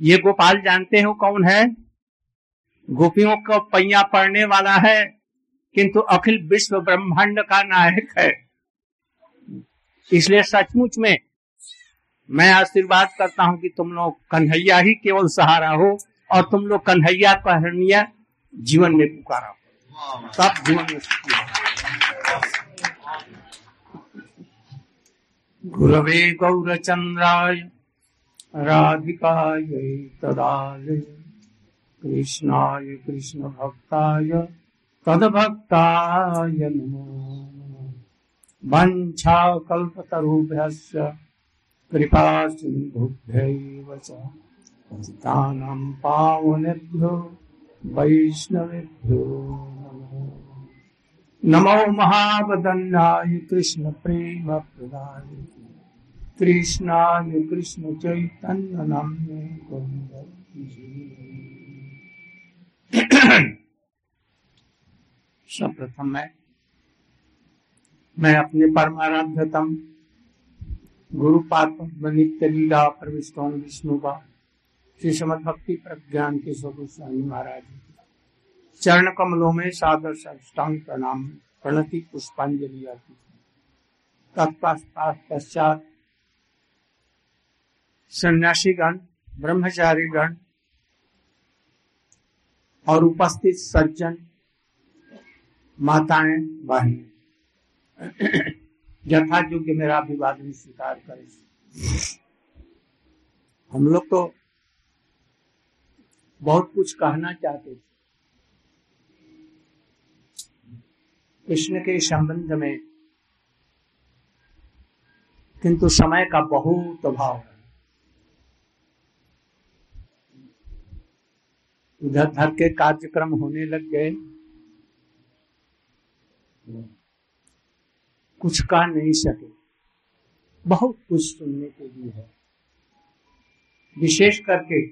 ये गोपाल जानते हो कौन है? गोपियों को पैया पड़ने वाला है, किंतु अखिल विश्व ब्रह्मांड का नायक है। इसलिए सचमुच में मैं आशीर्वाद करता हूँ कि तुम लोग कन्हैया ही केवल सहारा हो, और तुम लोग कन्हैया कहनिया जीवन में पुकारा। हो तब जीवन में गुरवे गौरचंद्राय राधिकाय तदालय कृष्णाय कृष्ण भक्ताय तदभक्ताय नमो। वंशा कल्पतरुभ्यश्च कृपा सिन्धुभ्यैव च पतितानां पावनेभ्यो, वैष्णवेभ्यो नमो। महावदन्नाय कृष्ण प्रेम प्रदाय कृष्णाय कृष्ण चैतन्य नाम्ने प्रथम मैं मैं अपने परमाराध्यतम गुरु पात्र नित्य लीला प्रविष्टों विष्णु का, श्री समद भक्ति प्रज्ञान के स्वरूप महाराज चरण कमलों में सादर साष्टांग प्रणाम, प्रणति पुष्पांजलि आती तत्पश्चात सन्यासी गण ब्रह्मचारी गण और उपस्थित सज्जन माताएँ, बहन। यथा योग्य मेरा अभिवादन स्वीकार करे। हम लोग तो बहुत कुछ कहना चाहते थे। कृष्ण के संबंध में, किंतु समय का बहुत अभाव है। इधर धर के कार्यक्रम होने लग गए। कुछ कह नहीं सके। बहुत कुछ सुनने के लिए है। विशेष करके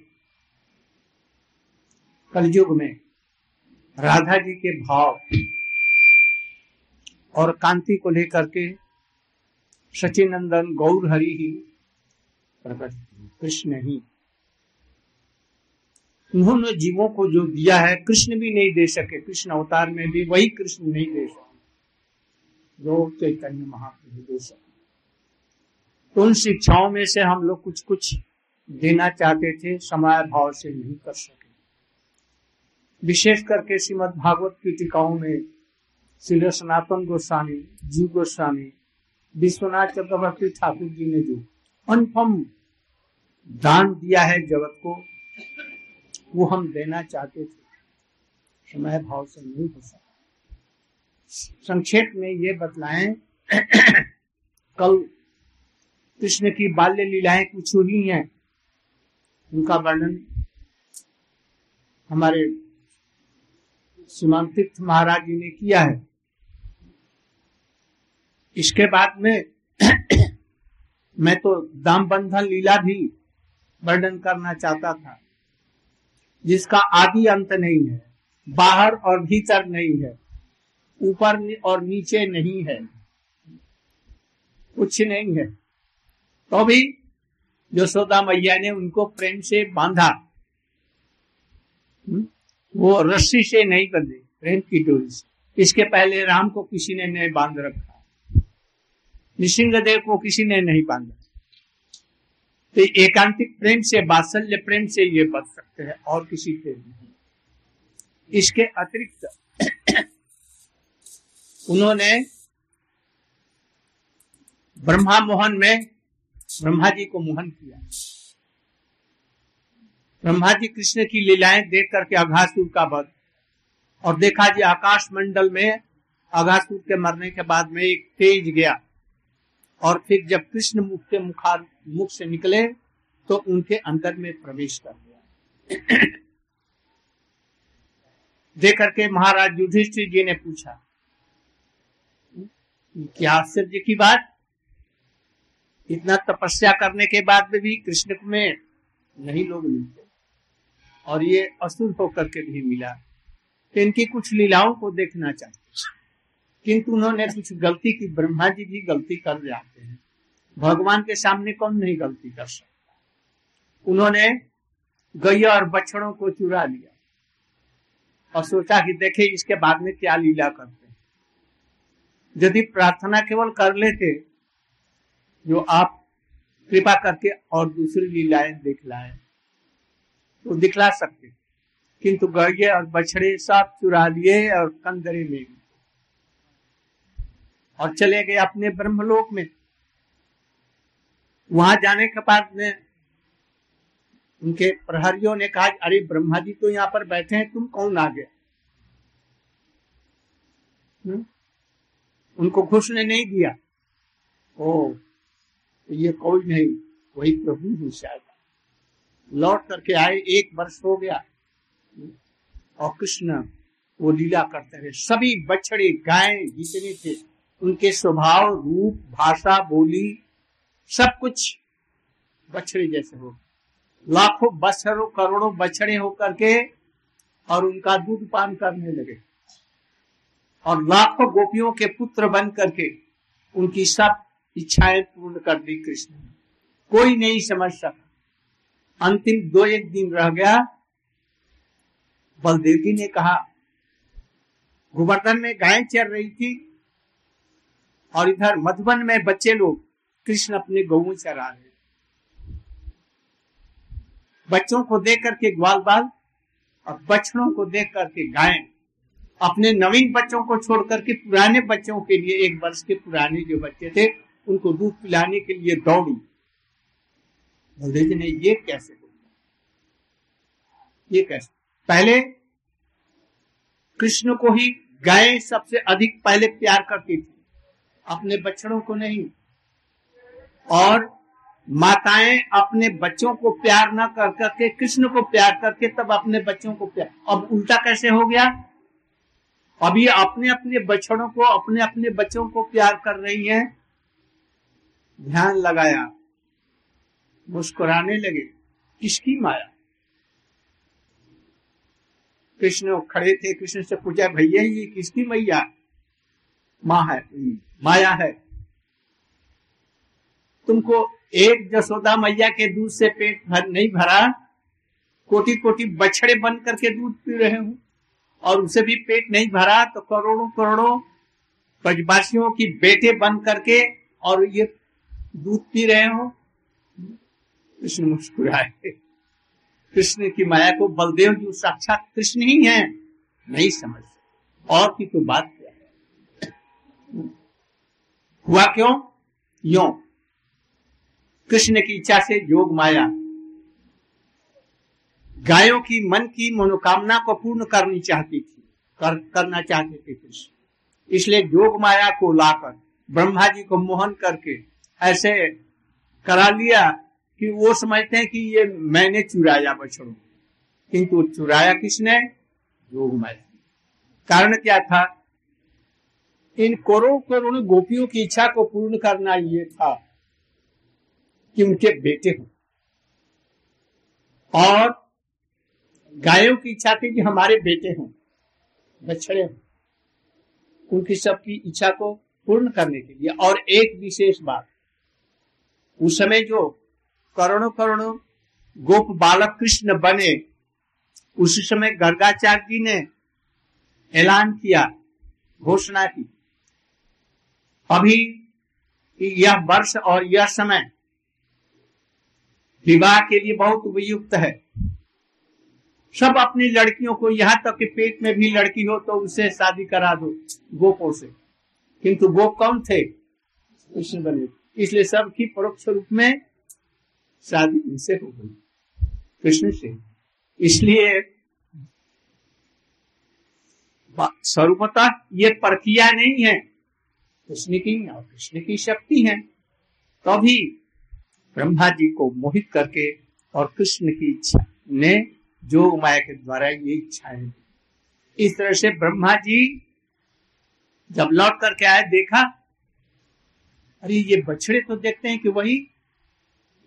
कलयुग में राधा जी के भाव और कांति को लेकर के सचिनंदन, गौर हरि ही प्रकट कृष्ण ही उन्होंने जीवों को जो दिया है, कृष्ण भी नहीं दे सके, कृष्ण अवतार में भी वही कृष्ण नहीं दे सके। जो चैतन्य महाप्रभु दे सके। तो उन शिक्षाओं में से हम लोग कुछ कुछ देना चाहते थे, समय भाव से नहीं कर सके। विशेष करके श्रीमद भागवत की टीकाओं में श्री सनातन गोस्वामी, जीव गोस्वामी, विश्वनाथ चक्रवर्ती ठाकुर जी ने जो अनुपम दान दिया है जगत को वो हम देना चाहते थे। समय भाव से नहीं हो सका संक्षेप में ये बतलाएँ, कल कृष्ण की बाल्य लीलाएँ कुछ हुई हैं। उनका वर्णन हमारे सीमांतित महाराज जी ने किया है। इसके बाद में मैं तो दाम बंधन लीला भी वर्णन करना चाहता था। जिसका आदि अंत नहीं है बाहर और भीतर नहीं है ऊपर और नीचे नहीं है कुछ नहीं है। तो भी सोदा मैया ने उनको प्रेम से बांधा हम्म, वो रस्सी से नहीं बंधे प्रेम की डोरी से। इसके पहले राम को किसी ने नहीं बाँध रखा। निशिंग देव को किसी ने नहीं बांधा। तो एकांतिक प्रेम से, बात्सल्य प्रेम से ये बच सकते हैं, और किसी से नहीं। इसके अतिरिक्त उन्होंने ब्रह्मा मोहन में ब्रह्मा जी को मोहन किया। ब्रह्मा जी कृष्ण की लीलाएँ देख करके अघासुर का वध। और देखा जी, आकाश मंडल में अघासुर के मरने के बाद में एक तेज गया। और फिर जब कृष्ण मुख के मुखार मुख से निकले तो उनके अंदर में प्रवेश कर गया। देख करके महाराज युधिष्ठिर जी ने पूछा, क्या आश्चर्य की बात? इतना तपस्या करने के बाद में भी कृष्ण में नहीं लोग मिलते। और ये असुर होकर के भी मिला। तो इनकी कुछ लीलाओं को देखना चाहते किंतु उन्होंने कुछ गलती की, ब्रह्मा जी भी गलती कर जाते हैं। भगवान के सामने कौन नहीं गलती कर सकता? उन्होंने गैया और बछड़ों को चुरा लिया और सोचा कि देखे, इसके बाद में क्या लीला करते यदि प्रार्थना केवल कर लेते, जो आप कृपा करके और दूसरी लीलाएँ दिखलाए तो दिखला सकते। किंतु गैये और बछड़े सब चुरा लिए और कंदरे में और चले गए अपने ब्रह्मलोक में। वहाँ जाने के बाद में उनके प्रहरियों ने कहा अरे ब्रह्मा जी तो यहाँ पर बैठे हैं, तुम कौन आ गए? उनको घुसने नहीं दिया। ओ, ये कोई नहीं, वही प्रभु ही शायद। लौट करके आए, एक वर्ष हो गया। और कृष्ण वो लीला करते रहे। सभी बछड़े, गाय जितने थे, उनके स्वभाव, रूप, भाषा, बोली सब कुछ बछड़े जैसे हो। लाखों बछड़ों, करोड़ों बछड़े होकर के और उनका दूध पान करने लगे। और लाखों गोपियों के पुत्र बन करके उनकी सब इच्छाएँ पूर्ण कर दी कृष्ण ने। कोई नहीं समझ सका। अंतिम दो एक दिन रह गया। बलदेव जी ने कहा, गोवर्धन में गाय चल रही थी और इधर मधुबन में बच्चे लोग कृष्ण अपने गऊ चरा रहे बच्चों को देख करके ग्वाल बाल और बछड़ों को देख करके गाय। अपने नवीन बच्चों को छोड़ करके पुराने बच्चों के लिए एक वर्ष के पुराने जो बच्चे थे, उनको दूध पिलाने के लिए दौड़ी। बलदेव जी ने ये कैसे हो ये कैसे? पहले कृष्ण को ही गाय सबसे अधिक पहले प्यार करती थी। अपने बच्चों को नहीं और माताएँ अपने बच्चों को प्यार न कर करके, कृष्ण को प्यार करके तब अपने बच्चों को प्यार। अब उल्टा कैसे हो गया? अब ये अपने अपने बछड़ों को अपने अपने बच्चों को प्यार कर रही हैं। ध्यान लगाया। मुस्कुराने लगे। किसकी माया? कृष्ण खड़े थे। कृष्ण से पूछा, भैया, ये किसकी मैया? माँ है, माया है। तुमको एक जसोदा मैया के दूध से पेट भर नहीं भरा कोटि कोटि बछड़े बन करके दूध पी रहे हो, और उसे भी पेट नहीं भरा तो करोड़ों करोड़ों ब्रजवासियों की बेटे बन करके और ये दूध पी रहे हो। कृष्ण मुस्कुराए। कृष्ण की माया को बलदेव जी, साक्षात कृष्ण ही है। नहीं समझ और की तो बात क्या है? हुआ क्यों? यो। कृष्ण की इच्छा से योग माया। गायों की मन की मनोकामना को पूर्ण करनी चाहती थी कर, करना चाहते थे कृष्ण। इसलिए योग माया को लाकर ब्रह्मा जी को मोहन करके ऐसे करा लिया कि वो समझते हैं कि ये मैंने चुराया बछड़ों किंतु चुराया किसने? योग माया कारण क्या था? इन करोड़ करोड़ गोपियों की इच्छा को पूर्ण करना ये था। कि उनके बेटे हों। और गायों की इच्छा थी कि हमारे बेटे हों, बछड़े हों। उनकी सबकी इच्छा को पूर्ण करने के लिए। और एक विशेष बात, उस समय जो करोड़ों करोड़ों गोप बालक कृष्ण बने, उसी समय गर्गाचार्य जी ने ऐलान किया, घोषणा की। अभी यह वर्ष और यह समय विवाह के लिए बहुत उपयुक्त है। सब अपनी लड़कियों को, यहाँ तक कि पेट में भी लड़की हो तो उसे शादी करा दो, गोपों से। किंतु गोप कौन थे? कृष्ण बने। इसलिए सबकी परोक्ष रूप में शादी उनसे हो गई, कृष्ण से। इसलिए स्वरूपता, ये प्रक्रिया नहीं है। कृष्ण की और कृष्ण की शक्ति है। तभी ब्रह्मा जी को मोहित करके और कृष्ण की इच्छा ने जो माया के द्वारा ये इच्छाएँ इस तरह से ब्रह्मा जी जब लौट करके आए, देखा, अरे ये बछड़े तो देखते हैं कि वही,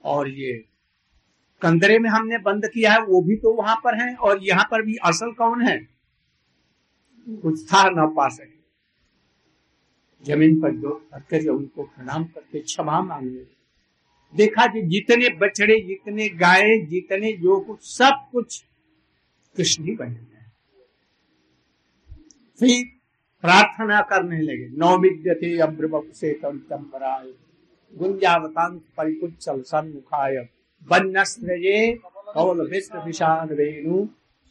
और ये कंदरे में हमने बंद किया है, वो भी तो वहाँ पर है, और यहाँ पर भी असल कौन है? कुछ था न पा सके। ज़मीन पर जो उनको प्रणाम करके क्षमा मांगने देखा कि जितने बछड़े, जितने गाय, जितने जो कुछ सब कुछ कृष्ण ही बने हैं। फिर प्रार्थना करने लगे नौविद्यते अब्रवप से तंबराय गुंजावतांत परिकुचल सन्मुखाय वन्यस्त्रये कौल विश्व विशाल रेणु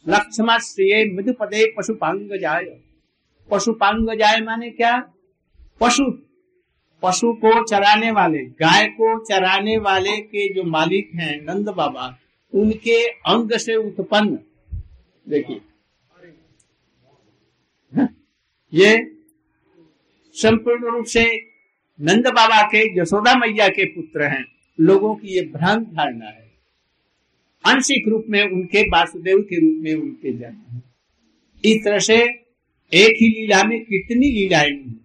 लक्ष्मश्रिये मृदुपदे पशुपांग जाय पशुपांग जाय माने क्या? पशु पशु को चराने वाले, गाय को चराने वाले के जो मालिक हैं नंद बाबा, उनके अंग से उत्पन्न, देखिए। ये संपूर्ण रूप से नंद बाबा के, यशोदा मैया के पुत्र हैं। लोगों की ये भ्रांत धारणा है। आंशिक रूप में उनके, वासुदेव के रूप में उनके जन्म है। इस तरह से एक ही लीला में कितनी लीलाएँ हुई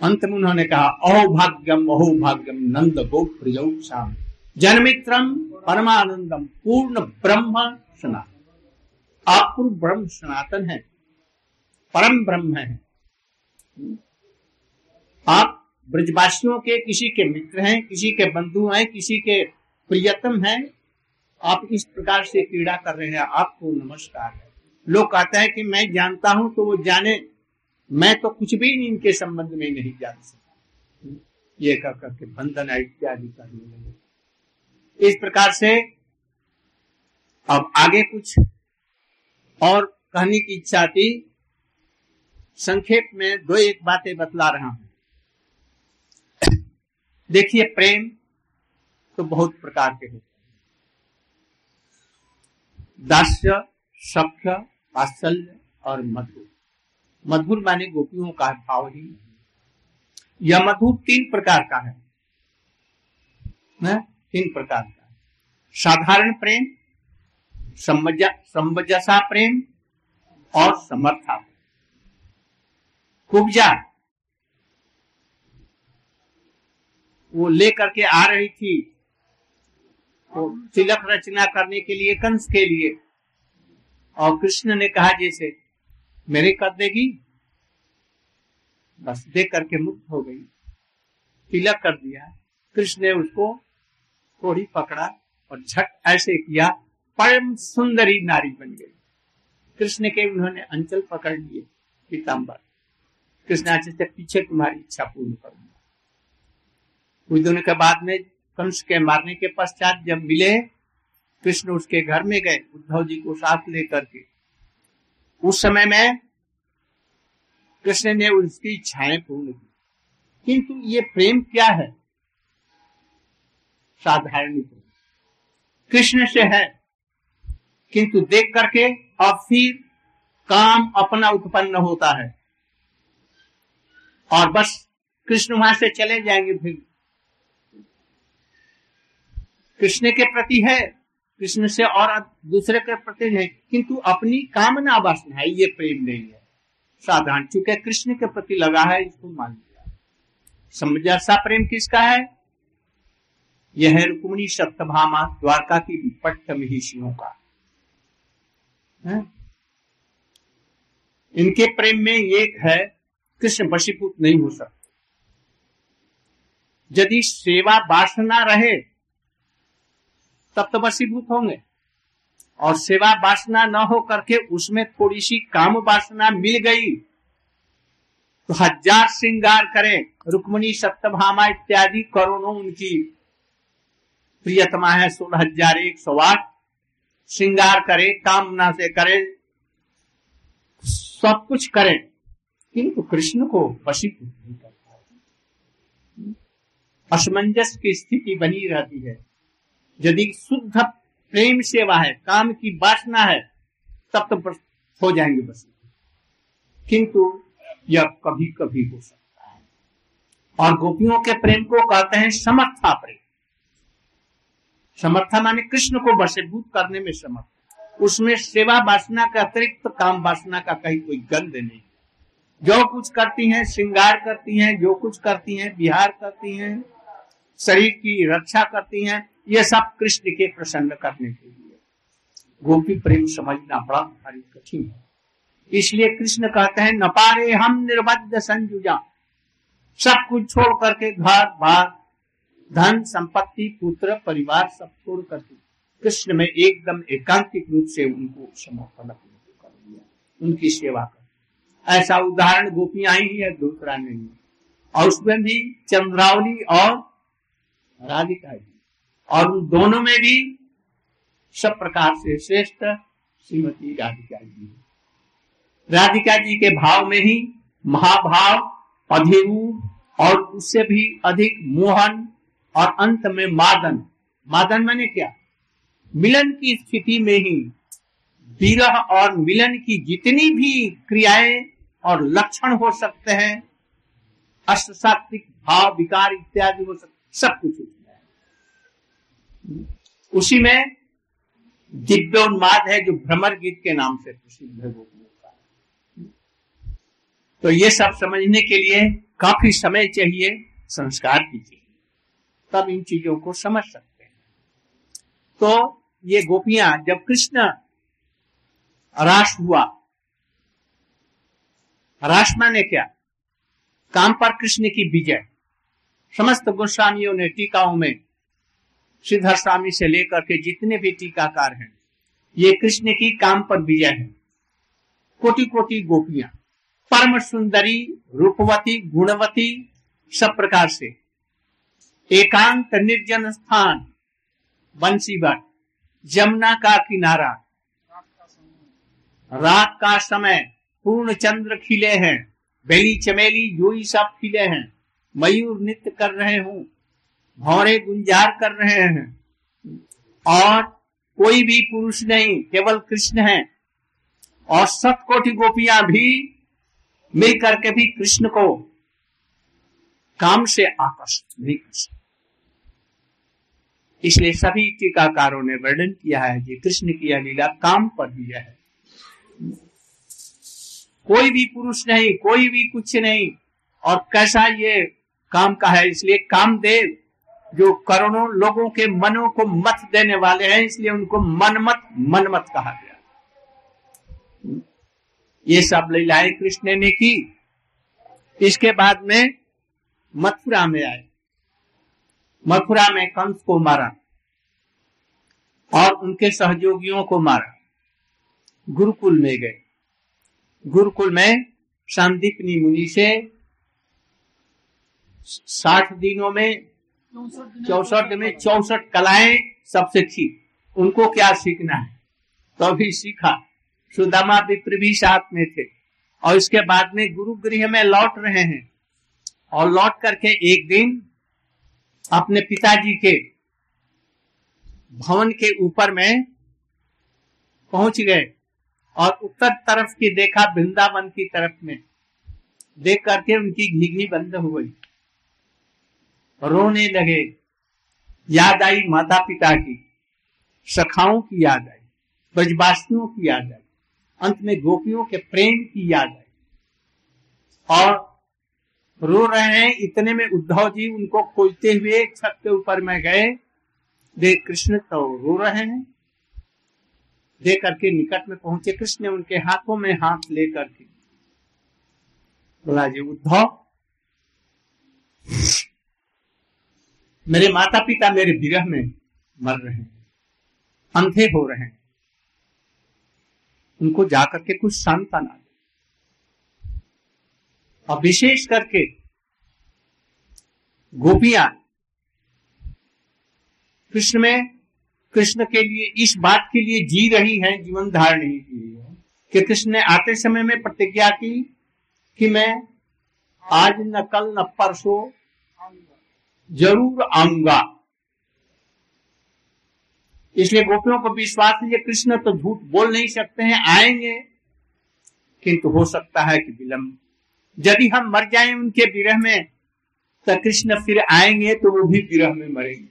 अंत में उन्होंने कहा, अहोभाग्यम अहोभाग्यम नंद गो प्रिय श्याम जन्मित्रम परमानंदम पूर्ण ब्रह्म सनातन। आप ब्रह्म सनातन है, परम ब्रह्म है। आप ब्रजवासियों के, किसी के मित्र हैं, किसी के बंधु हैं, किसी के प्रियतम हैं, आप इस प्रकार से क्रीड़ा कर रहे हैं, आपको नमस्कार है। लोग कहते हैं कि मैं जानता हूँ तो वो जाने मैं तो कुछ भी इनके संबंध में नहीं जान सकता। ये कर करके बंधन इत्यादि करने लगे इस प्रकार से अब आगे कुछ और कहने की इच्छा थी। संक्षेप में दो एक बातें बतला रहा हूँ। देखिए, प्रेम तो बहुत प्रकार के होते हैं। दास्य, सख्य, वात्सल्य और मधुर। मधुर माने गोपियों का भाव ही यह मधुर तीन प्रकार का है। तीन प्रकार का साधारण प्रेम संबजसा प्रेम और समर्था प्रेम। कुब्जा वो लेकर के आ रही थी। तो तिलक रचना करने के लिए कंस के लिए। और कृष्ण ने कहा जैसे मेरे कर देगी। बस देख करके मुक्त हो गई। तिलक कर दिया। कृष्ण ने उसको थोड़ी पकड़ा और झट ऐसे किया, परम सुंदरी नारी बन गई। कृष्ण के उन्होंने अंचल पकड़ लिए पीताम्बर कृष्ण से पीछे तुम्हारी इच्छा पूर्ण करूँगा। कुछ दिनों के बाद में कंस के मारने के पश्चात जब मिले, कृष्ण उसके घर में गए, उद्धव जी को साथ लेकर के। उस समय में कृष्ण ने उसकी इच्छाएँ पूर्ण की। किंतु ये प्रेम क्या है? साधारण प्रेम। कृष्ण से है, किंतु देख करके और फिर काम अपना उत्पन्न होता है। और बस कृष्ण वहाँ से चले जाएँगे फिर। कृष्ण के प्रति है कृष्ण से और दूसरे के प्रति नहीं किंतु अपनी कामना वासना है, ये प्रेम नहीं है। साधारण चूँकि कृष्ण के प्रति लगा है, इसको मान लिया। समझा प्रेम किसका है? यह रुक्मणी सप्तभामा, द्वारका की विपट्ट महिषियों का। है? इनके प्रेम में एक है, कृष्ण वशीभूत नहीं हो सकते। यदि सेवा वासना रहे तब होंगे। और सेवा वासना न हो करके उसमें थोड़ी सी काम वासना मिल गई। तो हज़ार श्रृंगार करें, रुक्मणी, सप्तभामा इत्यादि करोड़ों उनकी। प्रियतमा है सोलह हज़ार एक सौ आठ। श्रृंगार करे, कामना से करे, सब कुछ करें। किंतु कृष्ण को वशीभूत नहीं करता। असमंजस की स्थिति बनी रहती है। यदि शुद्ध प्रेम सेवा है, काम की वासना है, तब तो हो जाएँगे बस। किंतु यह कभी कभी हो सकता है। और गोपियों के प्रेम को कहते हैं समर्था प्रेम। समर्था माने कृष्ण को वशीभूत करने में समर्थ। उसमें सेवा वासना का अतिरिक्त काम वासना का कहीं कोई गंध नहीं। जो कुछ करती हैं, श्रृंगार करती हैं, जो कुछ करती हैं बिहार करती हैं, शरीर की रक्षा करती हैं ये सब कृष्ण के प्रसन्न करने के लिए। गोपी प्रेम समझना बड़ा भारी कठिन है। इसलिए कृष्ण कहते हैं, न पारे हम निर्बद्ध संजुजा सब कुछ छोड़ करके घर, बार, धन, संपत्ति, पुत्र, परिवार सब छोड़ करके कृष्ण में एकदम एकांतिक रूप से उनको समर्पण कर दिया। उनकी सेवा कर ऐसा उदाहरण गोपियाँ ही है, दूसरा नहीं और उसमें भी चंद्रावली और राधिका जी। और उन दोनों में भी सब प्रकार से श्रेष्ठ श्रीमती राधिका जी है। राधिका जी के भाव में ही महाभाव अधिरूप और उससे भी अधिक मोहन और अंत में मादन। मादन मैंने क्या? मिलन की स्थिति में ही विरह और मिलन की जितनी भी क्रियाएँ और लक्षण हो सकते हैं, अष्टसात्विक भाव, विकार इत्यादि हो सकते सब कुछ है। उसी में दिव्योन्माद है जो भ्रमर गीत के नाम से प्रसिद्ध है तो ये सब समझने के लिए काफ़ी समय चाहिए, संस्कार की चाहिए तब इन चीज़ों को समझ सकते हैं। तो ये गोपियाँ, जब कृष्ण राश हुआ राश माने क्या? काम पर कृष्ण की विजय। समस्त गोस्वामियों ने टीकाओं में श्रीधर स्वामी से लेकर के जितने भी टीकाकार हैं, ये कृष्ण की काम पर विजय है। कोटि कोटि गोपियाँ, परम सुंदरी, रूपवती, गुणवती, सब प्रकार से। एकांत निर्जन स्थान, बंसीबट, जमुना का किनारा। रात का समय, पूर्ण चंद्र खिले हैं, बेली चमेली, योई सब खिले हैं। मयूर नृत्य कर रहे हूँ। भौरे गुंजार कर रहे हैं। और कोई भी पुरुष नहीं, केवल कृष्ण है। और सत कोटि गोपियाँ भी मिल करके भी कृष्ण को काम से आकर्षित नहीं कर सकते। इसलिए सभी टीकाकारों ने वर्णन किया है कि कृष्ण की यह लीला काम पर भी है। कोई भी पुरुष नहीं, कोई भी कुछ नहीं। और कैसा ये काम का है, इसलिए कामदेव जो करोड़ों लोगों के मनों को मत देने वाले हैं, इसलिए उनको मनमत मनमत कहा गया। ये सब लीलाएँ कृष्ण ने की। इसके बाद में मथुरा में आए। मथुरा में कंस को मारा और उनके सहयोगियों को मारा। गुरुकुल में गए। गुरुकुल में शांतिपनी मुनि से साठ दिनों में चौसठ में चौसठ कलाएँ सबसे सीखी उनको क्या सीखना है? तो अभी सीखा। सुदामा विप्र भी साथ में थे। और इसके बाद में गुरु गृह में लौट रहे हैं। और लौट करके एक दिन अपने पिताजी के भवन के ऊपर में पहुँच गए। और उत्तर तरफ़ की देखा वृंदावन की तरफ़ में। देख करके उनकी घी बंद हो गई। रोने लगे। याद आई माता पिता की। सखाओं की याद आई। ब्रजवासियों की याद आई। अंत में गोपियों के प्रेम की याद आई। और रो रहे हैं। इतने में उद्धव जी उनको खोजते हुए छत के ऊपर में गए। देख कृष्ण तो रो रहे हैं। दे करके निकट में पहुँचे। कृष्ण ने उनके हाथों में हाथ लेकर के बोला, जी उद्धव मेरे माता पिता मेरे विरह में मर रहे हैं। अंधे हो रहे हैं। उनको जाकर के कुछ सांत्वना दे और विशेष करके गोपियाँ। कृष्ण में, कृष्ण के लिए, इस बात के लिए जी रही हैं, जीवन धारण नहीं की है कि कृष्ण ने आते समय में प्रतिज्ञा की कि मैं आज न कल न परसों ज़रूर आऊँगा। इसलिए गोपियों को विश्वास है कृष्ण तो झूठ बोल नहीं सकते हैं, आएँगे। किंतु हो सकता है कि विलंब। यदि हम मर जाएँ उनके विरह में तो कृष्ण फिर आएँगे तो वो भी विरह में मरेंगे।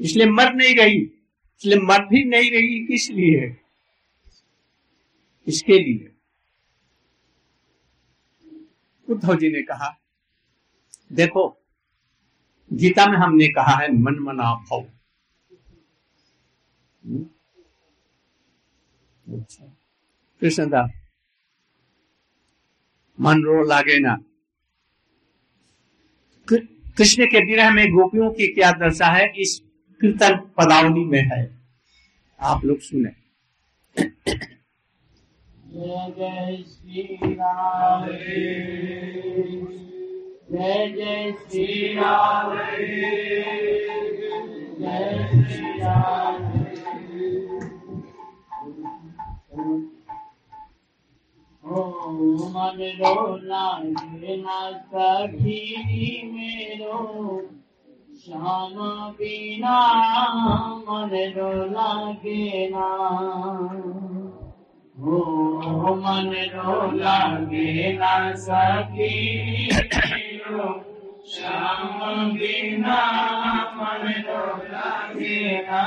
इसलिए मर नहीं रही, इसलिए मर भी नहीं रही, किस लिए? इसके लिए। उद्धव जी ने कहा, देखो गीता में हमने कहा है मन मना भव हम्म? अच्छा। कृष्णदास मन रो लागे ना। कृष्ण के विरह में गोपियों की क्या दशा है? इस कीर्तन पदावली में है। आप लोग सुने। जय जय श्री राम। जय जय श्री राम जय श्री राम ओम मेरो नागेना सखी मेरो श्याम बिना मेरो लागेना ओ मन रो लागे ना सखी শ্যাম বিনা মন তো লাগে না।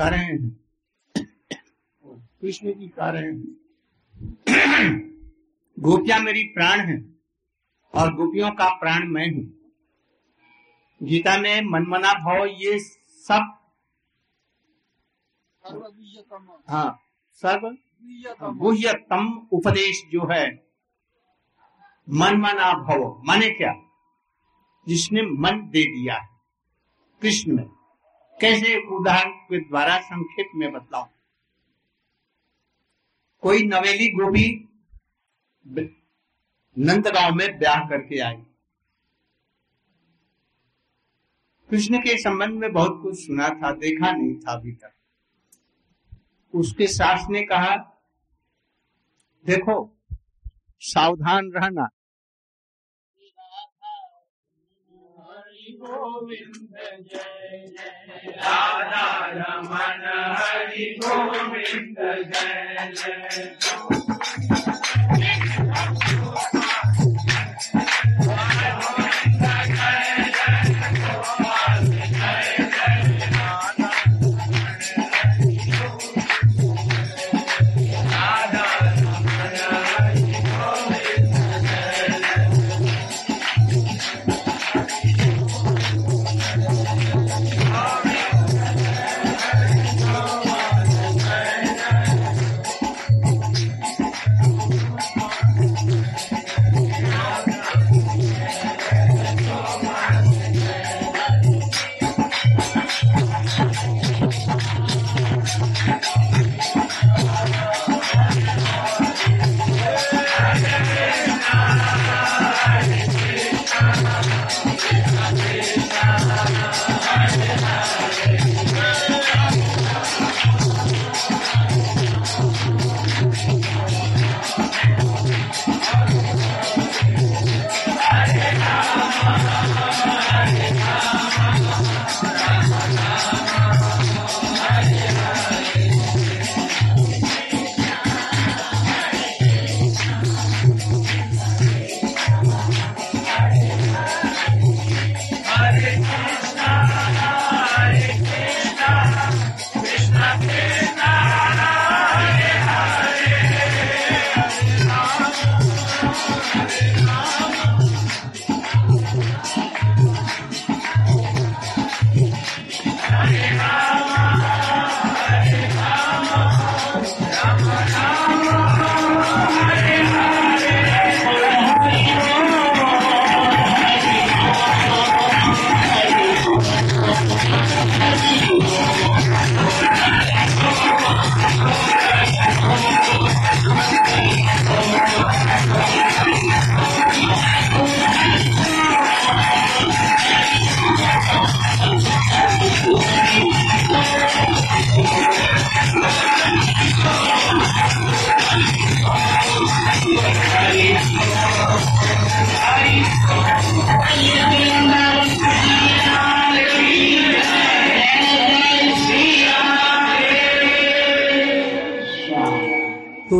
रहे हैं कृष्ण की कह रहे हैं गोपियाँ मेरी प्राण है और गोपियों का प्राण मैं हूँ। गीता में मनमना भाव ये सब हाँ सर्व गुह्यतम उपदेश जो है मनमना भव। माने क्या? जिसने मन दे दिया है कृष्ण में। कैसे उदाहरण के द्वारा संक्षेप में बतलाऊ कोई नवेली गोभी नंदगांव में ब्याह करके आई। कृष्ण के संबंध में बहुत कुछ सुना था, देखा नहीं था अभी तक। उसके सास ने कहा, देखो, सावधान रहना। गोविंद जय जय राधा रमन हरि गोविंद जय जय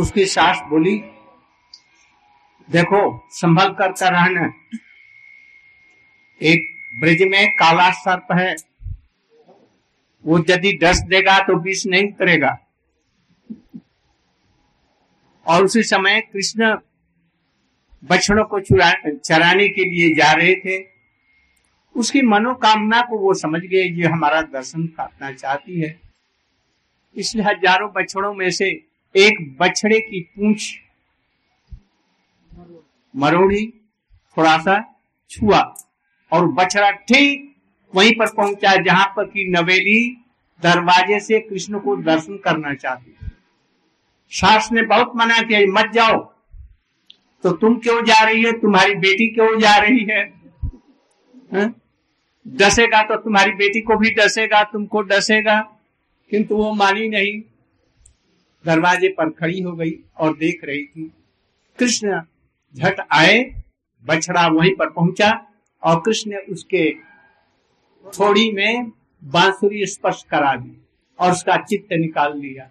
उसकी सास बोली, देखो, संभल कर कर रहना। एक ब्रिज में काला सर्प है। वो यदि डस देगा तो विष नहीं करेगा और उसी समय कृष्ण बछड़ों को चराने के लिए जा रहे थे। उसकी मनोकामना को वो समझ गए, ये हमारा दर्शन करना चाहती है। इसलिए हज़ारों बछड़ों में से एक बछड़े की पूंछ। मरोड़ी थोड़ा सा छुआ और बछड़ा ठीक वहीं पर पहुँचा जहाँ पर की नवेली दरवाजे से कृष्ण को दर्शन करना चाहती सास ने बहुत मना किया, मत जाओ। तो तुम क्यों जा रही है? तुम्हारी बेटी क्यों जा रही है? हैं? डसेगा तो तुम्हारी बेटी को भी डसेगा, तुमको डसेगा। किंतु वो मानी नहीं। दरवाजे पर खड़ी हो गई और देख रही थी। कृष्ण झट आए, बछड़ा वहीं पर पहुँचा और कृष्ण उसके थोड़ी में बांसुरी स्पर्श करा दी और उसका चित्त निकाल लिया।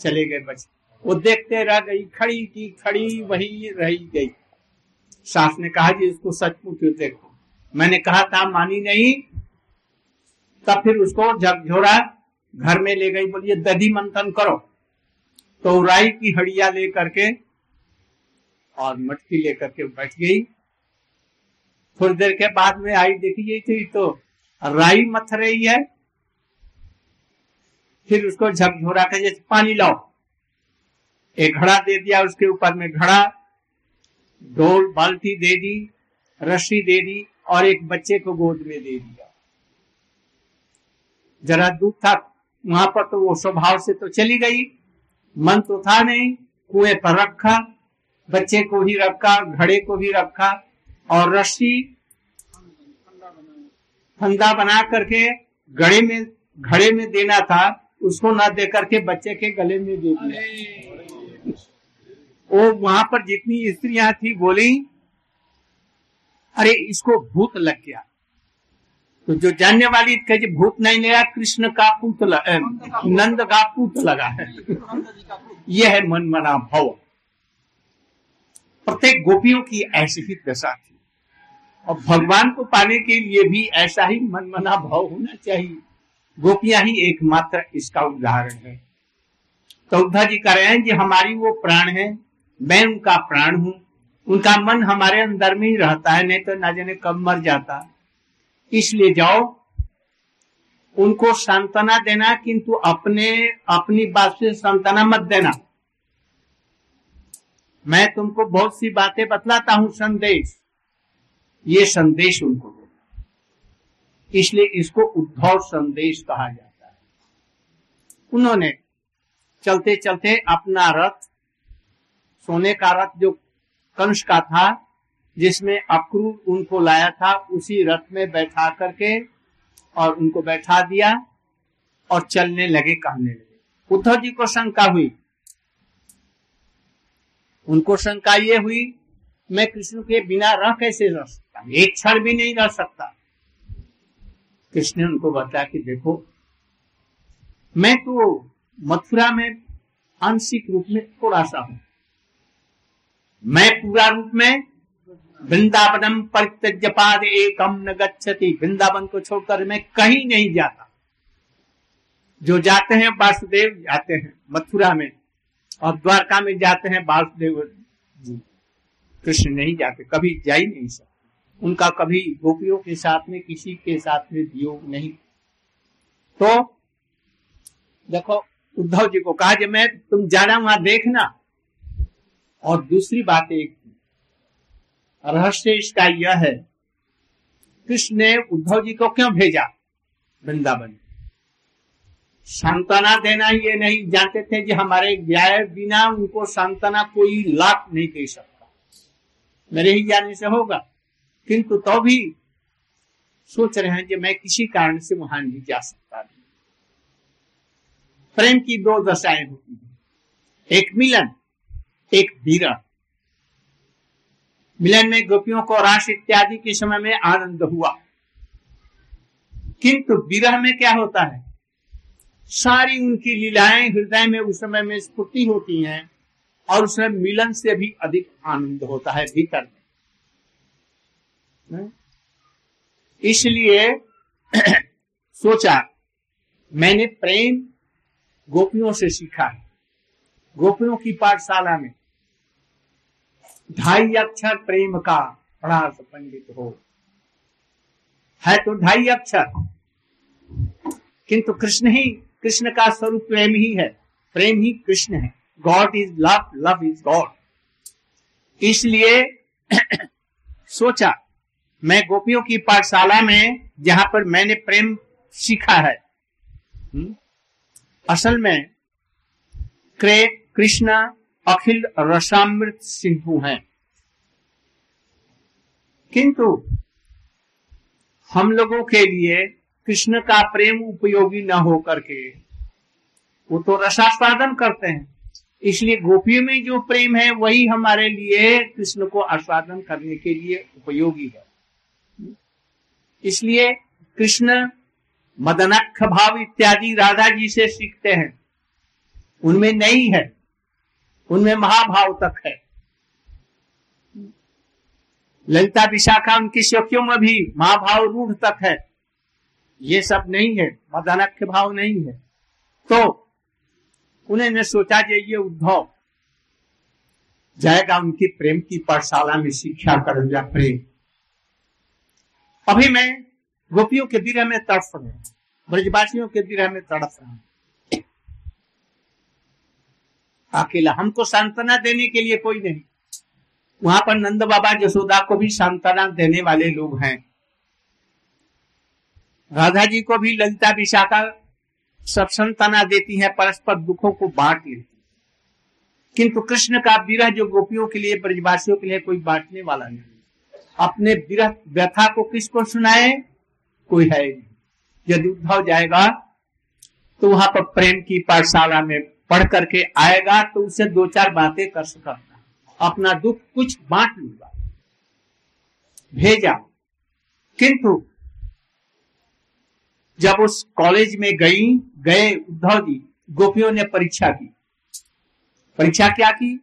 चले गए बच्चे वो देखते रह गई, खड़ी की खड़ी वही रही गई। सास ने कहा, जी, इसको सचमुच देखो। मैंने कहा था, मानी नहीं। तब फिर उसको जब झकझोरा घर में ले गई बोलिए दधी मंथन करो। तो राई की हड़िया ले करके और मटकी लेकर के बैठ गई। थोड़ी देर के बाद में आई देखी गई थी तो राई मथ रही है। फिर उसको झकझोरा के जैसे पानी लाओ। एक घड़ा दे दिया, उसके ऊपर में घड़ा डोल बाल्टी दे दी, रस्सी दे दी और एक बच्चे को गोद में दे दिया। जरा दूध था, वहाँ पर तो वो स्वभाव से तो चली गई। मन तो था नहीं, कुएँ पर रखा, बच्चे को भी रखा, घड़े को भी रखा, और रस्सी फंदा बना करके घड़े में घड़े में देना था, उसको ना दे करके बच्चे के गले में दे दिया। वो वहाँ पर जितनी स्त्रियाँ थी, बोली, अरे, इसको भूत लग गया। तो जो जानने वाली कहे भूत नहीं लगा कृष्ण का पुत नंद का पुत लगा है। यह है मन मना भाव। प्रत्येक गोपियों की ऐसी ही दशा थी। और भगवान को पाने के लिए भी ऐसा ही मन मना भाव होना चाहिए। गोपियाँ ही एकमात्र इसका उदाहरण है। तो उद्धव जी कह रहे हैं कि हमारी वो प्राण है, मैं उनका प्राण हूँ। उनका मन हमारे अंदर में ही रहता है, नहीं तो ना जाने कब मर जाता। इसलिए जाओ, उनको सांत्वना देना, किंतु अपने, अपनी बात से सांत्वना मत देना। मैं तुमको बहुत सी बातें बतलाता हूँ, संदेश। ये संदेश उनको दो। इसलिए इसको उद्धव संदेश कहा जाता है। उन्होंने चलते चलते अपना रथ, सोने का रथ जो कंस का था जिसमें अक्रूर उनको लाया था, उसी रथ में बैठा करके और उनको बैठा दिया और चलने लगे कहने लगे। उद्धव जी को शंका हुई। उनको शंका ये हुई, मैं कृष्ण के बिना रह कैसे रह सकता? एक क्षण भी नहीं रह सकता। कृष्ण ने उनको बताया कि देखो, मैं तो मथुरा में आंशिक रूप में थोड़ा सा हूँ। मैं पूरा रूप में वृंदावनम परित्यज्य पाद एकम न गच्छति। वृंदावन को छोड़कर मैं कहीं नहीं जाता। जो जाते हैं, वासुदेव जाते हैं, मथुरा में। और द्वारका में जाते हैं, वासुदेव जी। कृष्ण नहीं जाते, कभी जा ही नहीं सकते। उनका कभी गोपियों के साथ में, किसी के साथ में वियोग नहीं। तो देखो, उद्धव जी को कहा मैं तुम जाना वहाँ देखना। और दूसरी बात एक रहस्य इसका यह है, कृष्ण ने उद्धव जी को क्यों भेजा? वृंदावन। सांत्वना देना ये नहीं जानते थे कि हमारे व्याय बिना उनको सांत्वना कोई लाभ नहीं दे सकता। मेरे ही जाने से होगा। किंतु तो भी सोच रहे हैं कि मैं किसी कारण से वहाँ नहीं जा सकता। नहीं प्रेम की दो दशाएँ होती हैं। एक मिलन, एक विरह मिलन में गोपियों को रास इत्यादि के समय में आनंद हुआ। किंतु विरह में क्या होता है? सारी उनकी लीलाएँ हृदय में उस समय में स्फूर्ति होती हैं और उसमें मिलन से भी अधिक आनंद होता है भीतर में। इसलिए सोचा, मैंने प्रेम गोपियों से सीखा है। गोपियों की पाठशाला में ढाई अक्षर प्रेम का बड़ा पंडित हो। है तो ढाई अक्षर। किंतु कृष्ण ही कृष्ण का स्वरूप प्रेम ही है। प्रेम ही कृष्ण है। God is love love is God इसलिए सोचा मैं गोपियों की पाठशाला में जहाँ पर मैंने प्रेम सीखा है हुँ? हम्म, असल में कृष्ण अखिल रसामृत सिंधु हैं। किंतु हम लोगों के लिए कृष्ण का प्रेम उपयोगी न हो करके वो तो रसास्वादन करते हैं। इसलिए गोपियों में जो प्रेम है, वही हमारे लिए कृष्ण को आस्वादन करने के लिए उपयोगी है। इसलिए कृष्ण मदनक्ष भाव इत्यादि राधा जी से सीखते हैं। उनमें नहीं है। उनमें महाभाव तक है। ललिता विशाखा उनकी शोकियों में भी महाभाव रूढ़ तक है। ये सब नहीं है मदानक्य भाव नहीं है। तो उन्हें ने सोचा कि ये उद्धव जाएगा उनकी प्रेम की पाठशाला में शिक्षा करूँगा प्रेम। अभी मैं गोपियों के विरह में तड़फ रहा ब्रजवासियों के विरह में तड़फ रहा हूँ। अकेला। हमको सांत्वना देने के लिए कोई नहीं। वहाँ पर नंद बाबा जसोदा को भी सांत्वना देने वाले लोग हैं। राधा जी को भी ललिता विशाखा सब संतना देती है, परस्पर दुखों को बांट लेती किंतु कृष्ण का विरह जो गोपियों के लिए, ब्रजवासियों के लिए कोई बांटने वाला नहीं। अपने विरह व्यथा को किसको सुनाए? कोई है नहीं। यदि उद्धव जाएगा तो वहाँ पर प्रेम की पाठशाला में पढ़ करके आएगा तो उसे दो चार बातें कर सकता अपना दुख कुछ बांट लूँगा। भेजा। किंतु जब उस कॉलेज में गई, गए उद्धव जी, गोपियों ने परीक्षा की। परीक्षा क्या की?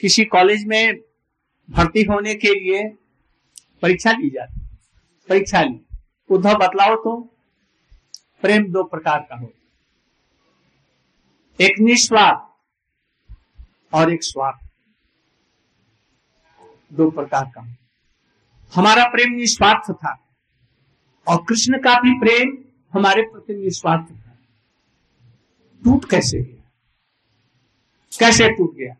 किसी कॉलेज में भर्ती होने के लिए परीक्षा ली जाती। परीक्षा ली। उद्धव बतलाओ तो प्रेम दो प्रकार का हो। एक निस्वार्थ और एक स्वार्थ। दो प्रकार का। हमारा प्रेम निस्वार्थ था और कृष्ण का भी प्रेम हमारे प्रति निस्वार्थ था। टूट कैसे गया? कैसे टूट गया?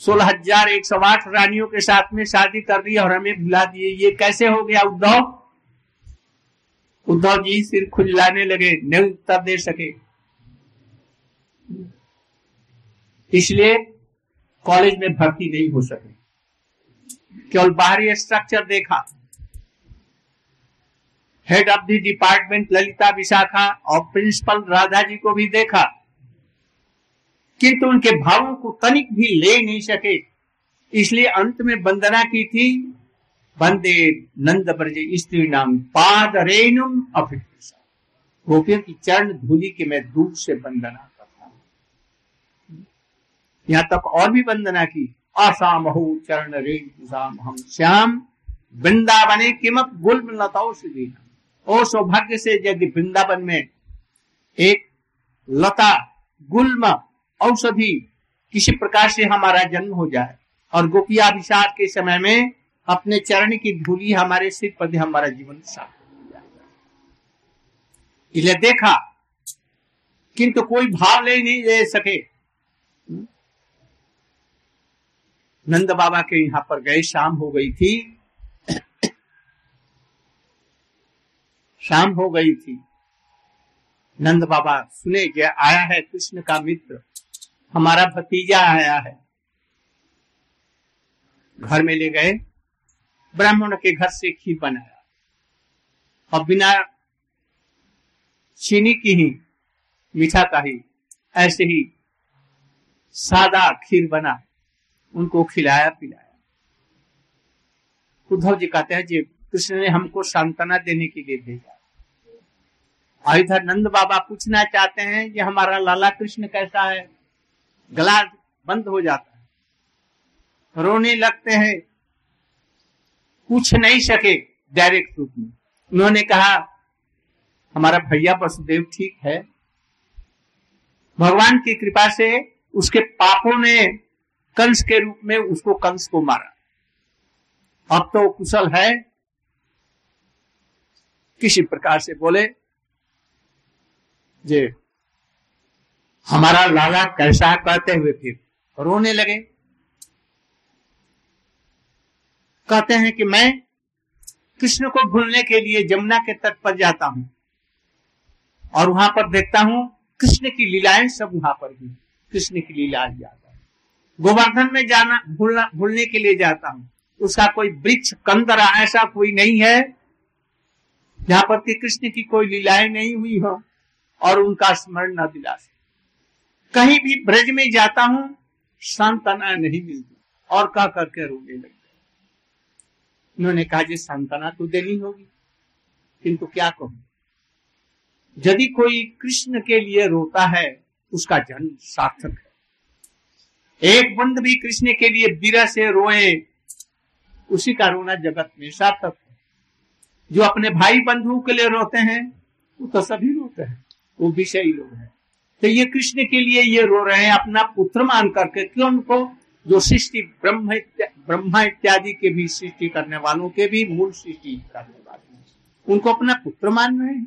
सोलह हज़ार एक सौ आठ रानियों के साथ में शादी कर दी और हमें भुला दिए। ये कैसे हो गया उद्धव? उद्धव जी सिर खुजलाने लगे, नहीं उत्तर दे सके। इसलिए कॉलेज में भर्ती नहीं हो सके। केवल बाहरी स्ट्रक्चर देखा। Head of the department Lalita Vishakha और प्रिंसिपल राधा जी को भी देखा। किंतु उनके भावों को तनिक भी ले नहीं सके। इसलिए अंत में वंदना की थी, वंदे नंद ब्रज स्त्री नाम पाद रेणुम गोपियों की चरण धूलि के मैं दूर से वंदना यहाँ तक और भी वंदना की। आसाम हो चरण रेणु हम श्याम। वृंदावने किमत गुल लताओ ओ सौभाग्य से यदि वृंदावन में एक लता, गुल्म, औषधि किसी प्रकार से हमारा जन्म हो जाए और गोपियाभिषाद के समय में अपने चरण की धूली हमारे सिर पर हमारा जीवन साफ़ हो इसलिए देखा, किंतु कोई भाव ले नहीं ले सके। नंद बाबा के यहाँ पर गए, शाम हो गई थी। शाम हो गई थी। नंद बाबा सुने कि आया है कृष्ण का मित्र। हमारा भतीजा आया है। घर में ले गए। ब्राह्मण के घर से खीर बनाया। और बिना चीनी की ही, मीठा का ही, ऐसे ही सादा खीर बना। उनको खिलाया, पिलाया। उद्धव जी कहते हैं, जी, कृष्ण ने हमको सांत्वना देने के लिए भेजा। और इधर नंद बाबा पूछना चाहते हैं कि हमारा लाला कृष्ण कैसा है? गला बंद हो जाता है। रोने लगते हैं। पूछ नहीं सके डायरेक्ट रूप में। उन्होंने कहा, हमारा भैया वसुदेव ठीक है। भगवान की कृपा से उसके पापों ने कंस के रूप में उसको कंस को मारा। अब तो कुशल है। किसी प्रकार से बोले, जे, हमारा लाला कैसा कहते हुए फिर रोने लगे। कहते हैं कि मैं कृष्ण को भूलने के लिए जमुना के तट पर जाता हूँ और वहाँ पर देखता हूँ कृष्ण की लीलाएँ सब वहाँ पर भी कृष्ण की लीला है। गोवर्धन में जाना, भूलना, भूलने के लिए जाता हूँ। उसका कोई वृक्ष, कंदरा ऐसा कोई नहीं है, जहाँ पर कृष्ण की कोई लीलाएँ नहीं हुई हो और उनका स्मरण न दिला सके। कहीं भी ब्रज में जाता हूँ, सांत्वना नहीं मिलती और का करके रोने लगते उन्होंने कहा, जी, सांत्वना तो देनी होगी, किंतु क्या कहूँ? यदि कोई कृष्ण के लिए रोता है, उसका जन्म सार्थक है। एक बंद भी कृष्ण के लिए बीरा से रोए, उसी का रोना जगत में सार्थक है। जो अपने भाई बंधुओं के लिए रोते हैं, वो तो सभी रोते हैं, वो विषयी लोग हैं। तो ये कृष्ण के लिए ये रो रहे हैं, अपना पुत्र मान करके, क्यों उनको? जो सृष्टि ब्रह्म ब्रह्मा इत्यादि के भी सृष्टि करने वालों के भी मूल सृष्टि करने वाले उनको अपना पुत्र मान रहे हैं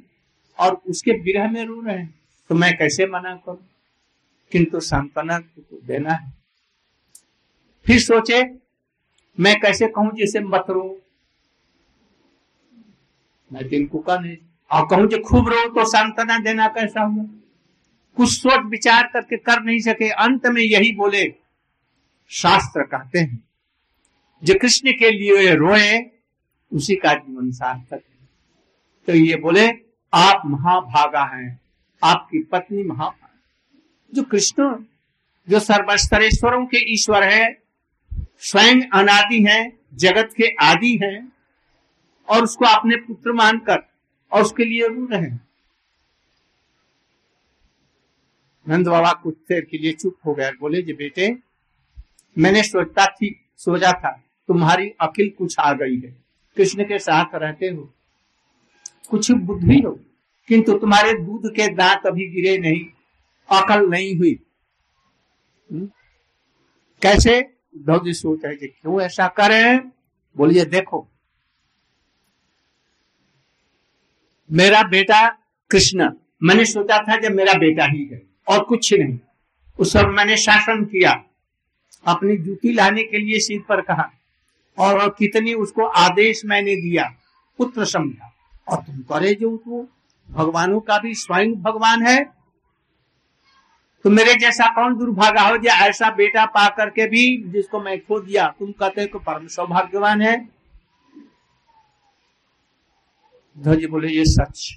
और उसके विरह में रो रहे हैं। तो मैं कैसे मना करूँ? किंतु सांत्वना तो देना है। फिर सोचे, मैं कैसे कहूँ जैसे मत रो? मैं दिल को कहा नहीं और कहूँ जो खूब रो तो सांत्वना देना कैसा हुआ कुछ सोच विचार करके कर नहीं सके, अंत में यही बोले, शास्त्र कहते हैं, जो कृष्ण के लिए रोए, उसी का जीवन सार्थक है। तो ये बोले, आप महाभागा हैं, आपकी पत्नी महाभागा जो कृष्ण, जो सर्वस्तरेश्वरों के ईश्वर है स्वयं अनादि है, जगत के आदि हैं, और उसको अपने पुत्र मानकर और उसके लिए रू रहे हैं। नंद बाबा कुछ देर के लिए चुप हो गए बोले, जी बेटे, मैंने सोचता थी, सोचा था, तुम्हारी अकिल कुछ आ गई है। कृष्ण के साथ रहते हो। कुछ बुद्धि हो, किंतु तुम्हारे दूध के दांत अभी गिरे नहीं, अकल नहीं हुई। हुँ? कैसे? उद्धव जी सोच रहे क्यों ऐसा करें? बोलिए, देखो। मेरा बेटा कृष्ण। मैंने सोचा था जब मेरा बेटा ही है और कुछ नहीं। उस सब मैंने शासन किया। अपनी जूती लाने के लिए सिर पर कहा और कितनी उसको आदेश मैंने दिया, पुत्र समझा। और तुम करे जो तो भगवानों का भी स्वयं भगवान है तो मेरे जैसा कौन दुर्भागा हो जो ऐसा बेटा पा करके भी जिसको मैं खो दिया, तुम कहते हो परम सौभाग्यवान है। जी बोले, ये सच।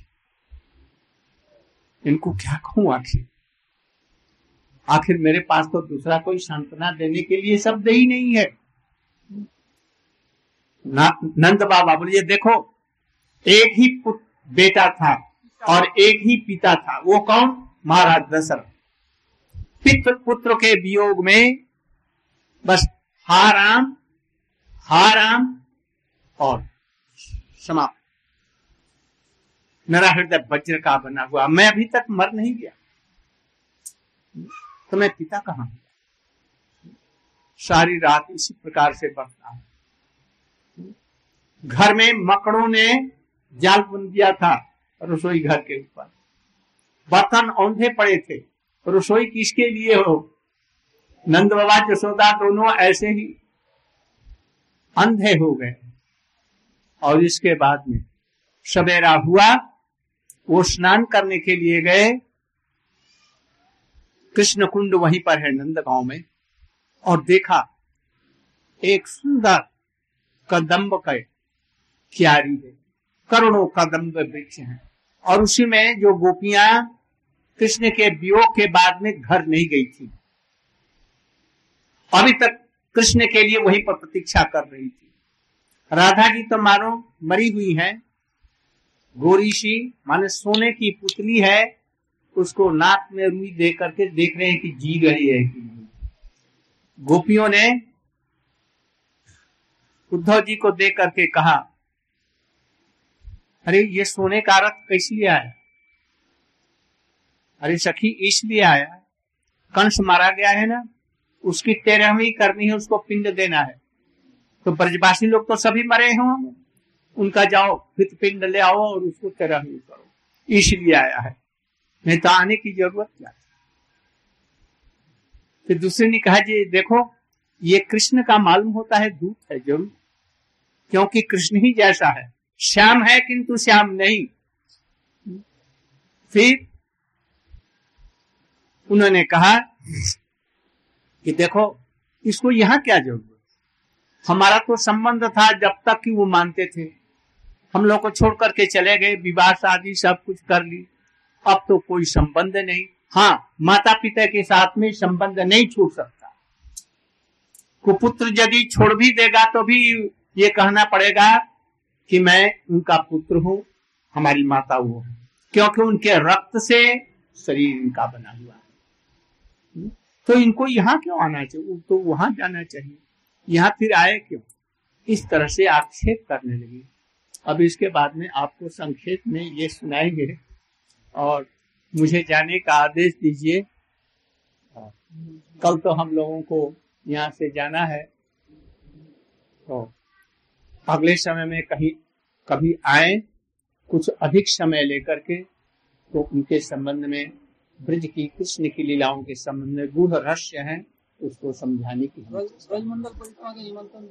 इनको क्या कहूँ आखिर? आखिर मेरे पास तो दूसरा कोई सांत्वना देने के लिए शब्द ही नहीं है। नंद बाबा बोलिए देखो, एक ही बेटा था और एक ही पिता था। वो कौन? महाराज दशरथ। पित्र पुत्र के वियोग में बस हाराम हाराम और समाप्त। मेरा हृदय वज्र का बना हुआ। मैं अभी तक मर नहीं गया। तो मैं पिता कहा सारी रात इसी प्रकार से बढ़ता हूँ। घर में मकड़ों ने जाल बुन दिया था, रसोई घर के ऊपर। बर्तन औंधे पड़े थे। रसोई किसके लिए हो? नंद बाबा जसोदा दोनों ऐसे ही अंधे हो गए। और इसके बाद में सवेरा हुआ, वो स्नान करने के लिए गए। कृष्ण कुंड वहीं पर है नंद गाँव में। और देखा, एक सुंदर कदम्ब का क्यारी है। करोड़ों कदम्ब वृक्ष हैं। और उसी में जो गोपियाँ कृष्ण के वियोग के बाद में घर नहीं गई थी। अभी तक कृष्ण के लिए वहीं पर प्रतीक्षा कर रही थी। राधा जी तो मानो मरी हुई है। गोरीशी माने सोने की पुतली है, उसको नाक में रुई दे करके देख रहे हैं कि जी गई है कि नहीं। गोपियों ने उद्धव जी को देख करके कहा, अरे, ये सोने का रथ कैसे लिया आया? अरे सखी, इसलिए आया। कंस मारा गया है ना, उसकी तेरहवीं करनी है, उसको पिंड देना है। तो ब्रजवासी लोग तो सभी मरे हों। उनका जाओ, फिर पिंड ले आओ और उसको तेरहवीं करो। इसलिए आया है। नहीं तो आने की ज़रूरत क्या फिर दूसरे ने कहा, जी, देखो, ये कृष्ण का मालूम होता है, दूत है ज़रूर। क्योंकि कृष्ण ही जैसा है। श्याम है, किंतु श्याम नहीं। फिर उन्होंने कहा कि देखो, इसको यहाँ क्या ज़रूरत? हमारा तो संबंध था जब तक कि वो मानते थे। हम लोग को छोड़ करके चले गए, विवाह शादी सब कुछ कर ली। अब तो कोई संबंध नहीं। हाँ माता पिता के साथ में संबंध नहीं छूट सकता। कुपुत्र यदि छोड़ भी देगा तो भी ये कहना पड़ेगा कि मैं उनका पुत्र हूँ, हमारी माता वो है। क्योंकि उनके रक्त से शरीर इनका बना हुआ है। तो इनको यहाँ क्यों आना चाहिए? तो वहाँ जाना चाहिए। यहाँ फिर आए क्यों? इस तरह से आक्षेप करने लगी। अब इसके बाद में आपको संक्षेप में ये सुनाएँगे और मुझे जाने का आदेश दीजिए। कल तो हम लोगों को यहाँ से जाना है। तो अगले समय में कहीं, कभी आए, कुछ अधिक समय लेकर के तो उनके संबंध में ब्रज की कृष्ण की लीलाओं के संबंध में गूढ़ रहस्य है उसको समझाने की ब्रजमंडल परिक्रमा के निमंत्रण